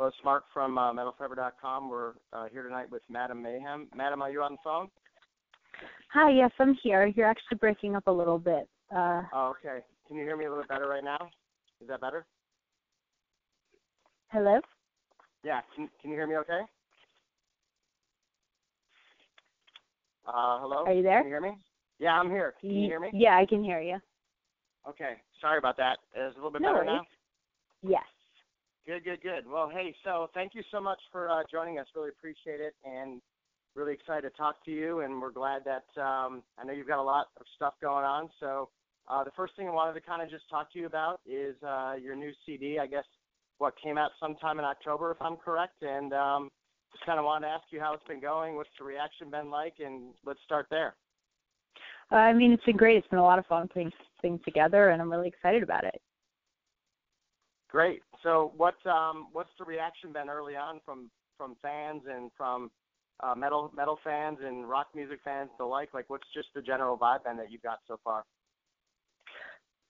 Well, it's Mark from uh, MetalForever.com. We're uh, here tonight with Madam Mayhem. Madam, are you on the phone? Hi, yes, I'm here. You're actually breaking up a little bit. Uh, oh, okay. Can you hear me a little bit better right now? Is that better? hello? Yeah. Can Can you hear me okay? Uh, hello. Are you there? Can you hear me? Yeah, I'm here. Can you hear me? Yeah, I can hear you. Okay. Sorry about that. Is it a little bit No better worries. now? Yes. Good, good, good. Well, hey, so thank you so much for uh, joining us. Really appreciate it, and really excited to talk to you. And we're glad that um, I know you've got a lot of stuff going on. So uh, the first thing I wanted to kind of just talk to you about is uh, your new CD. I guess what came out sometime in October, if I'm correct. And um, just kind of wanted to ask you how it's been going. What's the reaction been like? And let's start there. Uh, I mean, it's been great. It's been a lot of fun putting things together, and I'm really excited about it. Great. So what um, what's the reaction been early on from from fans and from uh, metal metal fans and rock music fans alike? Like, Like what's just the general vibe been that you've got so far?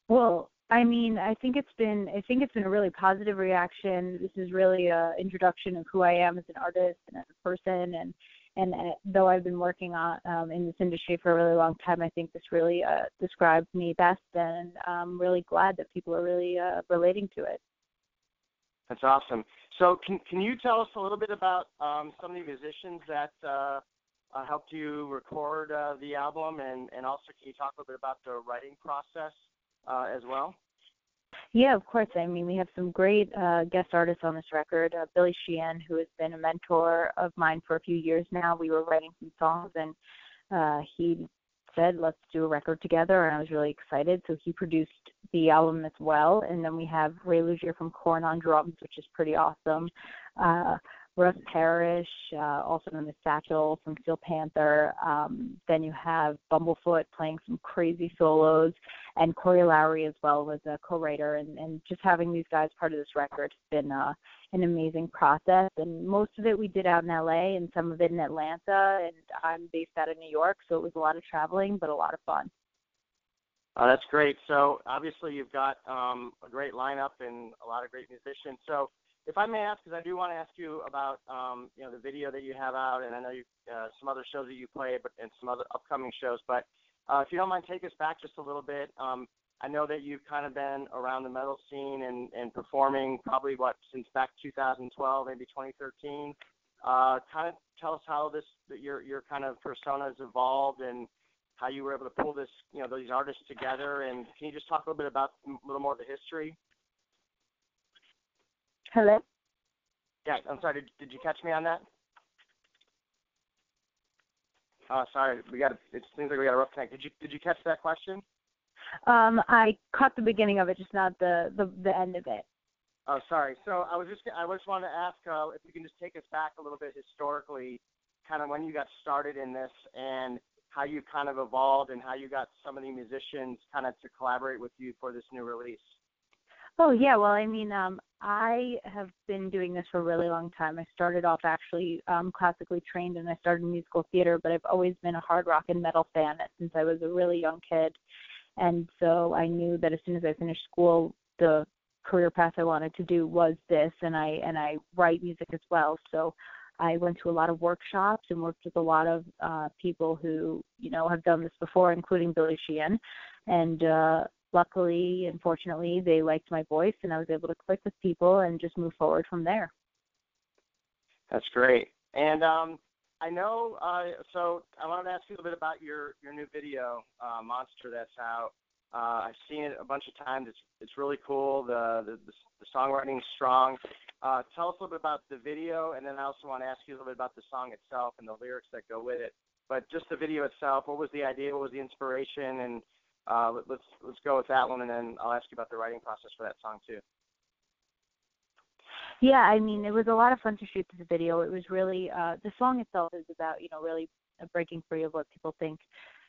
Well, I mean, I think it's been I think it's been a really positive reaction. This is really a introduction of who I am as an artist and as a person and and uh, though I've been working on um, in this industry for a really long time, I think this really uh, describes me best, and I'm really glad that people are really uh, relating to it. That's awesome. So, can can you tell us a little bit about um, some of the musicians that uh, uh, helped you record uh, the album, and and also can you talk a little bit about the writing process uh, as well? Yeah, of course. I mean, we have some great uh, guest artists on this record. Billy Sheehan, who has been a mentor of mine for a few years now. We were writing some songs, and he said, "Let's do a record together," and I was really excited. So he produced the album as well. And then we have Ray Luzier from Korn on drums, which is pretty awesome. Uh, Russ Parrish, uh, also known as Satchel from Steel Panther. Um, then you have Bumblefoot playing some crazy solos, and Corey Lowery as well was a co-writer. And, and just having these guys part of this record has been uh, an amazing process. And most of it we did out in LA, and some of it in Atlanta. And I'm based out of New York, so it was a lot of traveling, but a lot of fun. Uh, that's great. So obviously you've got um, a great lineup and a lot of great musicians. So if I may ask, because I do want to ask you about um, you know the video that you have out, and I know you uh, some other shows that you play, but and some other upcoming shows. But uh, if you don't mind, take us back just a little bit. Um, I know that you've kind of been around the metal scene and, and performing probably what since back 2012, maybe 2013. Uh, kind of tell us how this your your kind of persona has evolved and how you were able to pull this you know these artists together. And can you just talk a little bit about a little more of the history? Hello. Yeah, I'm sorry. Did, did you catch me on that? Oh, sorry. We got. It seems like we got a rough connect. Did you Did you catch that question? Um, I caught the beginning of it, just not the the, the end of it. Oh, sorry. So I was just I just wanted to ask uh, if you can just take us back a little bit historically, kind of when you got started in this and how you kind of evolved and how you got some of the musicians kind of to collaborate with you for this new release. Oh yeah, well I mean, um, I have been doing this for a really long time. I started off actually um, classically trained, and I started musical theater, but I've always been a hard rock and metal fan since I was a really young kid, and so I knew that as soon as I finished school, the career path I wanted to do was this, and I and I write music as well. So I went to a lot of workshops and worked with a lot of uh, people who you know have done this before, including Billy Sheehan, and uh, luckily and fortunately they liked my voice and I was able to click with people and just move forward from there. That's great. And um, I know. Uh, so I wanted to ask you a little bit about your your new video, uh, Monster, that's out. Uh, I've seen it a bunch of times. It's it's really cool. The the, the, the songwriting is strong. Uh, tell us a little bit about the video, and then I also want to ask you a little bit about the song itself and the lyrics that go with it. But just the video itself, what was the idea? What was the inspiration? And uh, let, let's let's go with that one, and then I'll ask you about the writing process for that song too. Yeah, I mean, it was a lot of fun to shoot this video. It was really uh, the song itself is about you know really breaking free of what people think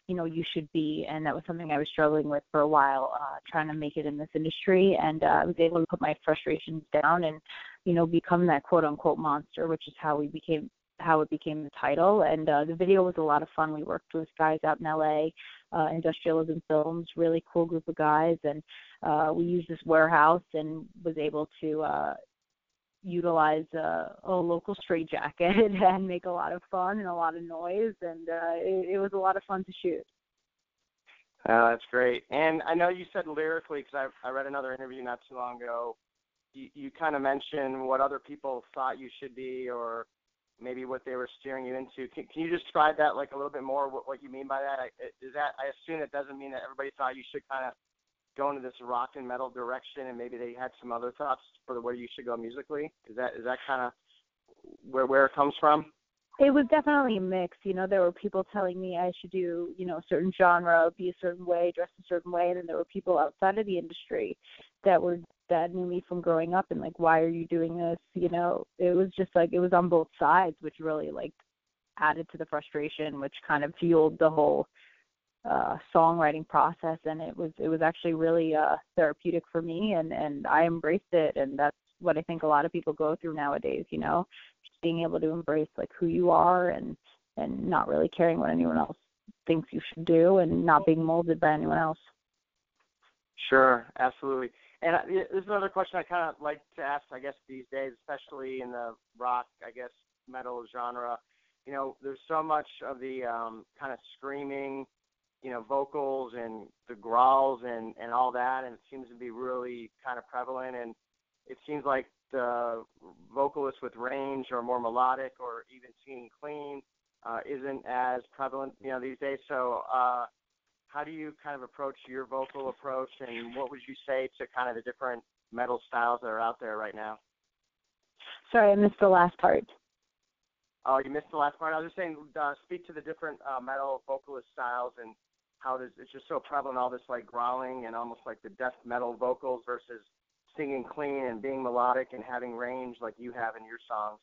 you know you should be and that was something i was struggling with for a while uh trying to make it in this industry and uh, i was able to put my frustrations down and you know become that quote unquote monster which is how we became how it became the title and uh the video was a lot of fun we worked with guys out in la uh industrialism films really cool group of guys and uh we used this warehouse and was able to uh utilize a, a local straitjacket and make a lot of fun and a lot of noise, and uh, it, it was a lot of fun to shoot. Oh, that's great. And I know you said lyrically, because I, I read another interview not too long ago. You, you kind of mentioned what other people thought you should be, or maybe what they were steering you into. Can, can you describe that like a little bit more? What, what you mean by that? Is that I assume it doesn't mean that everybody thought you should kind of go into this rock and metal direction, and maybe they had some other thoughts for where you should go musically. Is that is that kind of where where it comes from? It was definitely a mix. You know, there were people telling me I should do, you know, a certain genre, be a certain way, dress a certain way, and then there were people outside of the industry that were that knew me from growing up and like, why are you doing this? You know, it was just like it was on both sides, which really like added to the frustration, which kind of fueled the whole uh songwriting process and it was it was actually really uh therapeutic for me and and I embraced it and that's what I think a lot of people go through nowadays, you know, just being able to embrace like who you are and and not really caring what anyone else thinks you should do and not being molded by anyone else. Sure, absolutely. And this is another question I kind of like to ask, I guess, these days, especially in the rock, I guess, metal genre. You know, there's so much of the um, kind of screaming, you know, vocals and the growls and and all that, and it seems to be really kind of prevalent. And it seems like the vocalists with range or more melodic or even singing clean uh, isn't as prevalent, you know, these days. So, uh, how do you kind of approach your vocal approach, and what would you say to kind of the different metal styles that are out there right now? Sorry, I missed the last part. Oh, you missed the last part. I was just saying, uh, speak to the different uh, metal vocalist styles and how does it's just so prevalent all this like growling and almost like the death metal vocals versus singing clean and being melodic and having range like you have in your songs.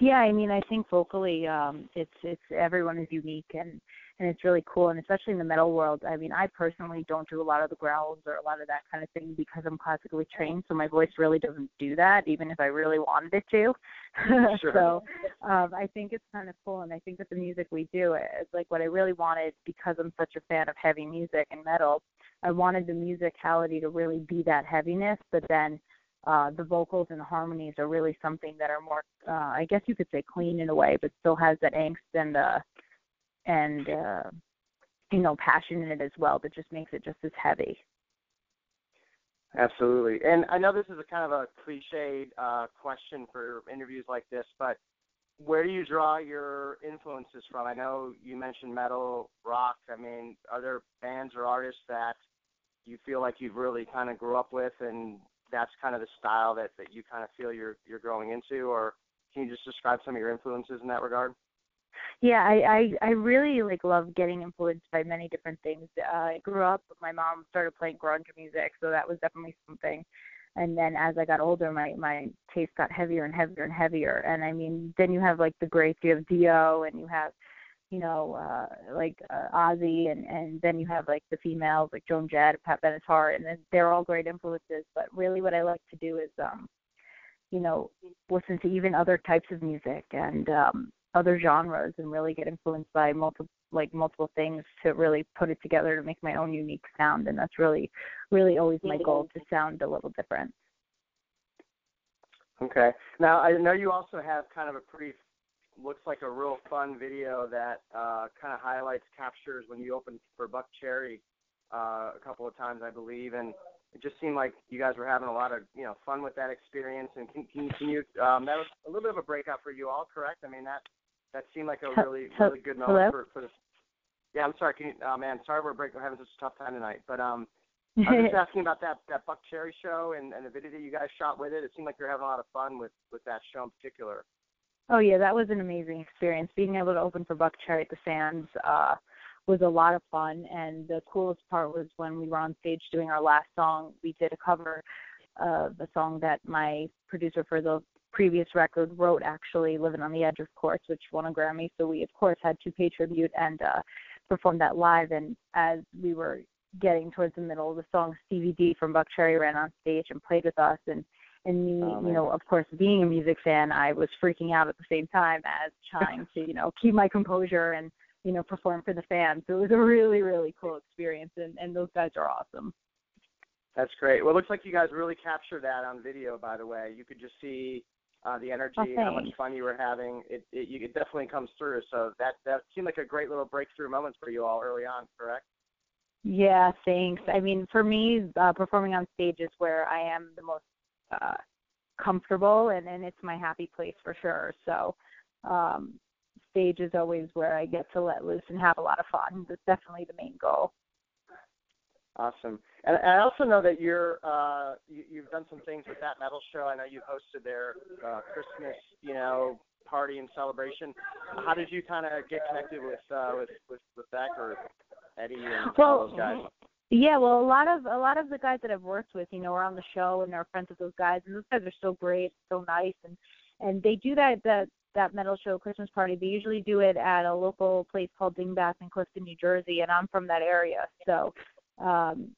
Yeah, I mean, I think vocally, um, it's it's everyone is unique and and it's really cool. And especially in the metal world, I mean, I personally don't do a lot of the growls or a lot of that kind of thing because I'm classically trained, so my voice really doesn't do that, even if I really wanted it to. Sure. so um, I think it's kind of cool, and I think that the music we do is like what I really wanted because I'm such a fan of heavy music and metal. I wanted the musicality to really be that heaviness, but then uh, the vocals and the harmonies are really something that are more, uh, I guess you could say, clean in a way, but still has that angst and uh, and uh, you know passion in it as well that just makes it just as heavy. Absolutely, and I know this is a kind of a cliched uh, question for interviews like this, but where do you draw your influences from? I know you mentioned metal, rock. I mean, are there bands or artists that you feel like you've really kind of grew up with, and that's kind of the style that that you kind of feel you're you're growing into, or can you just describe some of your influences in that regard? Yeah, I I, I really like love getting influenced by many different things. Uh, I grew up, my mom started playing grunge music, so that was definitely something. And then as I got older, my my taste got heavier and heavier and heavier. And I mean, then you have like the greats, you have Dio, and you have you know, uh, like uh, Ozzy, and and then you have like the females like Joan Jett, Pat Benatar, and then they're all great influences. But really, what I like to do is, um, you know, listen to even other types of music and um, other genres, and really get influenced by multiple like multiple things to really put it together to make my own unique sound. And that's really, really always my goal to sound a little different. Okay. Now I know you also have kind of a pretty looks like a real fun video that uh, kind of highlights captures when you opened for Buckcherry uh, a couple of times, I believe, and it just seemed like you guys were having a lot of you know fun with that experience. And can, can, can you um, that was a little bit of a breakout for you all, correct? I mean that that seemed like a really really good moment Hello? for, for this. Yeah, I'm sorry. Can you, oh man, sorry we're breaking. We're having such a tough time tonight, but um. I was just asking about that that Buckcherry show and, and the video that you guys shot with it. It seemed like you're having a lot of fun with with that show in particular. Oh yeah, that was an amazing experience. Being able to open for Buckcherry at the Sands uh, was a lot of fun, and the coolest part was when we were on stage doing our last song. We did a cover of a song that my producer for the previous record wrote, actually, "Living on the Edge," of course, which won a Grammy. So we, of course, had to pay tribute and uh, perform that live. And as we were getting towards the middle of the song, Stevie D from Buckcherry ran on stage and played with us, and and me, oh, you know, of course, being a music fan, I was freaking out at the same time as trying to, you know, keep my composure and, you know, perform for the fans. So it was a really, really cool experience, and and those guys are awesome. That's great. Well, it looks like you guys really captured that on video. By the way, you could just see uh, the energy, oh, how much fun you were having. It, it, it definitely comes through. So that that seemed like a great little breakthrough moment for you all early on. Correct? Yeah, thanks. I mean, for me, uh, performing on stage is where I am the most uh, comfortable, and and it's my happy place for sure. So, um, stage is always where I get to let loose and have a lot of fun. That's definitely the main goal. Awesome. And I also know that you're uh, you, you've done some things with that metal show. I know you hosted their uh, Christmas, you know, party and celebration. How did you kind of get connected with uh, with with with that group, Eddie and well, all those guys? Yeah, well, a lot of a lot of the guys that I've worked with, you know, are on the show and are friends with those guys, and those guys are so great, so nice, and and they do that that that metal show Christmas party. They usually do it at a local place called Dingbatz in Clifton, New Jersey, and I'm from that area, so um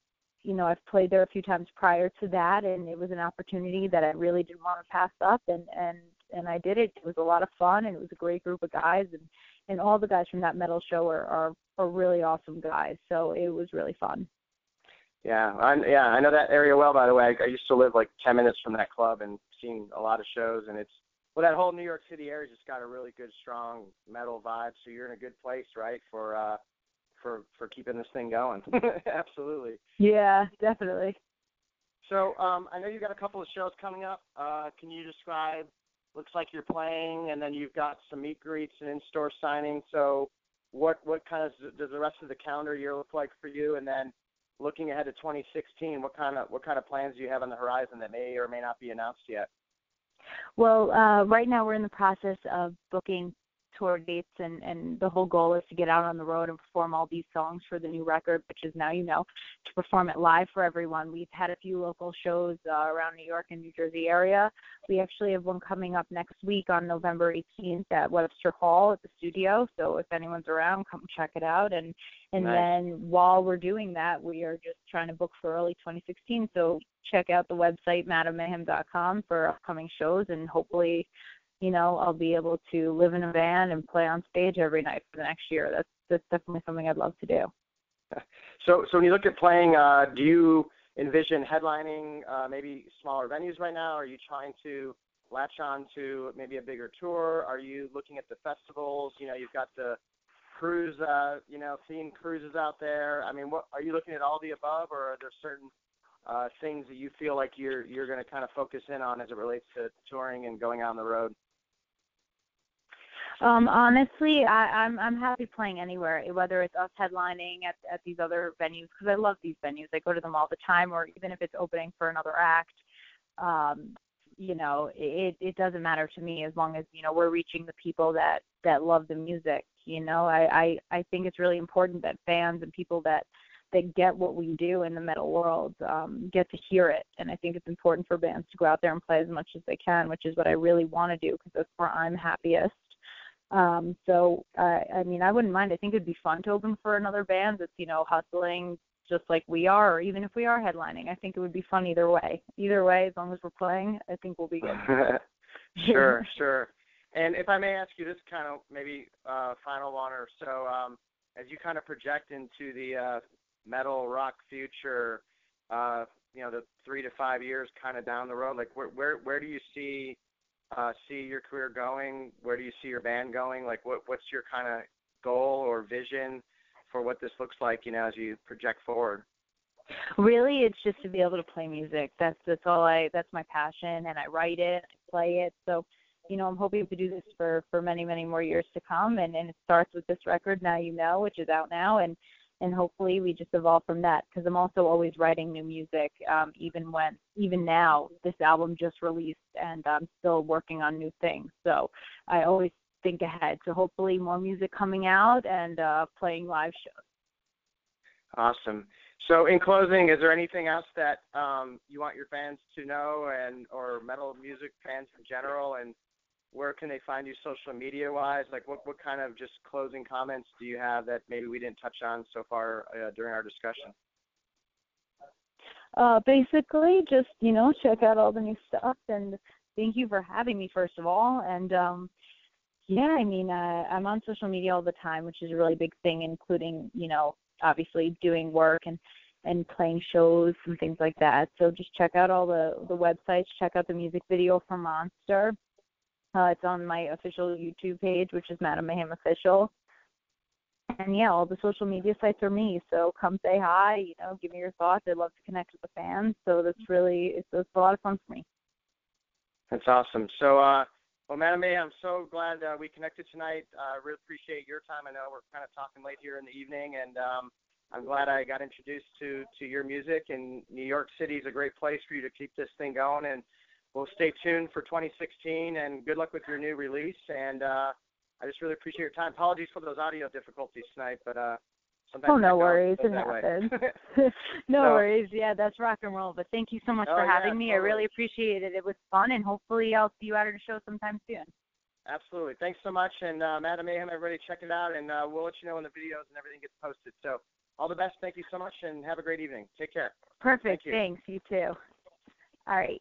you know, I've played there a few times prior to that, and it was an opportunity that I really didn't want to pass up, and and and I did it. It was a lot of fun, and it was a great group of guys, and and all the guys from that metal show are are, are really awesome guys. So it was really fun. Yeah, I yeah I know that area well. By the way, I, I used to live like ten minutes from that club and seen a lot of shows, and it's well that whole New York City area just got a really good strong metal vibe. So you're in a good place, right, for uh for for keeping this thing going. Absolutely. Yeah, definitely. So um, I know you've got a couple of shows coming up. Uh, can you describe? Looks like you're playing, and then you've got some meet greets and in-store signings. So what what kind of does the rest of the calendar year look like for you? And then looking ahead to 2016, what kind of what kind of plans do you have on the horizon that may or may not be announced yet? Well, uh, right now we're in the process of booking tour dates and and the whole goal is to get out on the road and perform all these songs for the new record which is now you know to perform it live for everyone. We've had a few local shows uh, around new york and new jersey area. We actually have one coming up next week on november 18th at webster hall at the studio so if anyone's around come check it out. And and nice. then while we're doing that we are just trying to book for early 2016 so check out the website madammayhem.com for upcoming shows and hopefully you know, I'll be able to live in a van and play on stage every night for the next year. That's that's definitely something I'd love to do. So, so when you look at playing, uh, do you envision headlining uh, maybe smaller venues right now? Are you trying to latch on to maybe a bigger tour? Are you looking at the festivals? You know, you've got the cruise, uh, you know, seeing cruises out there. I mean, what are you looking at all the above, or are there certain uh, things that you feel like you're you're going to kind of focus in on as it relates to touring and going out on the road? Um, honestly, I, I'm I'm happy playing anywhere, whether it's us headlining at at these other venues because I love these venues. I go to them all the time, or even if it's opening for another act. Um, you know, it it doesn't matter to me as long as you know we're reaching the people that that love the music. You know, I I I think it's really important that fans and people that that get what we do in the metal world um, get to hear it. And I think it's important for bands to go out there and play as much as they can, which is what I really want to do because that's where I'm happiest. Um, so uh, I mean, I wouldn't mind. I think it'd be fun to open for another band that's you know hustling just like we are, or even if we are headlining. I think it would be fun either way. Either way, as long as we're playing, I think we'll be good. sure, sure. And if I may ask you this kind of maybe uh, final one or so, um, as you kind of project into the uh, metal rock future, uh, you know, the three to five years kind of down the road, like where where where do you see uh, see your career going? Where do you see your band going? Like, what what's your kind of goal or vision for what this looks like? You know, as you project forward. Really, it's just to be able to play music. That's that's all I. That's my passion, and I write it, I play it. So, you know, I'm hoping to do this for for many many more years to come. And and it starts with this record now, you know, which is out now, and and hopefully we just evolve from that because i'm also always writing new music um even when even now this album just released and i'm still working on new things. So i always think ahead. So hopefully more music coming out and uh playing live shows. Awesome. So in closing is there anything else that um you want your fans to know and or metal music fans in general and where can they find you social media wise? Like what, what kind of just closing comments do you have that maybe we didn't touch on so far uh, during our discussion? Uh, basically, just you know, check out all the new stuff, and thank you for having me first of all. And um, yeah, I mean, uh, I'm on social media all the time, which is a really big thing, including you know, obviously doing work and and playing shows and things like that. So just check out all the the websites. Check out the music video for Monster. Uh, it's on my official YouTube page, which is Madam Mayhem Official. And yeah, all the social media sites are me. So come say hi. You know, give me your thoughts. I'd love to connect with the fans. So that's really it's, it's a lot of fun for me. That's awesome. So, uh, well, Madam May, I'm so glad uh, we connected tonight. I uh, really appreciate your time. I know we're kind of talking late here in the evening, and um, I'm glad I got introduced to to your music. And New York City is a great place for you to keep this thing going. And we'll stay tuned for 2016. And good luck with your new release. And uh, I just really appreciate your time. Apologies for those audio difficulties tonight, but uh, sometimes oh no worries, it happens. no so, worries. Yeah, that's rock and roll. But thank you so much oh, for having yeah, me. totally. I really appreciate it. It was fun, and hopefully I'll see you at a show sometime soon. Absolutely. Thanks so much. And uh, Madam Mayhem, everybody check it out, and uh, we'll let you know when the videos and everything gets posted. So all the best. Thank you so much, and have a great evening. Take care. Perfect. You. Thanks. You too. All right.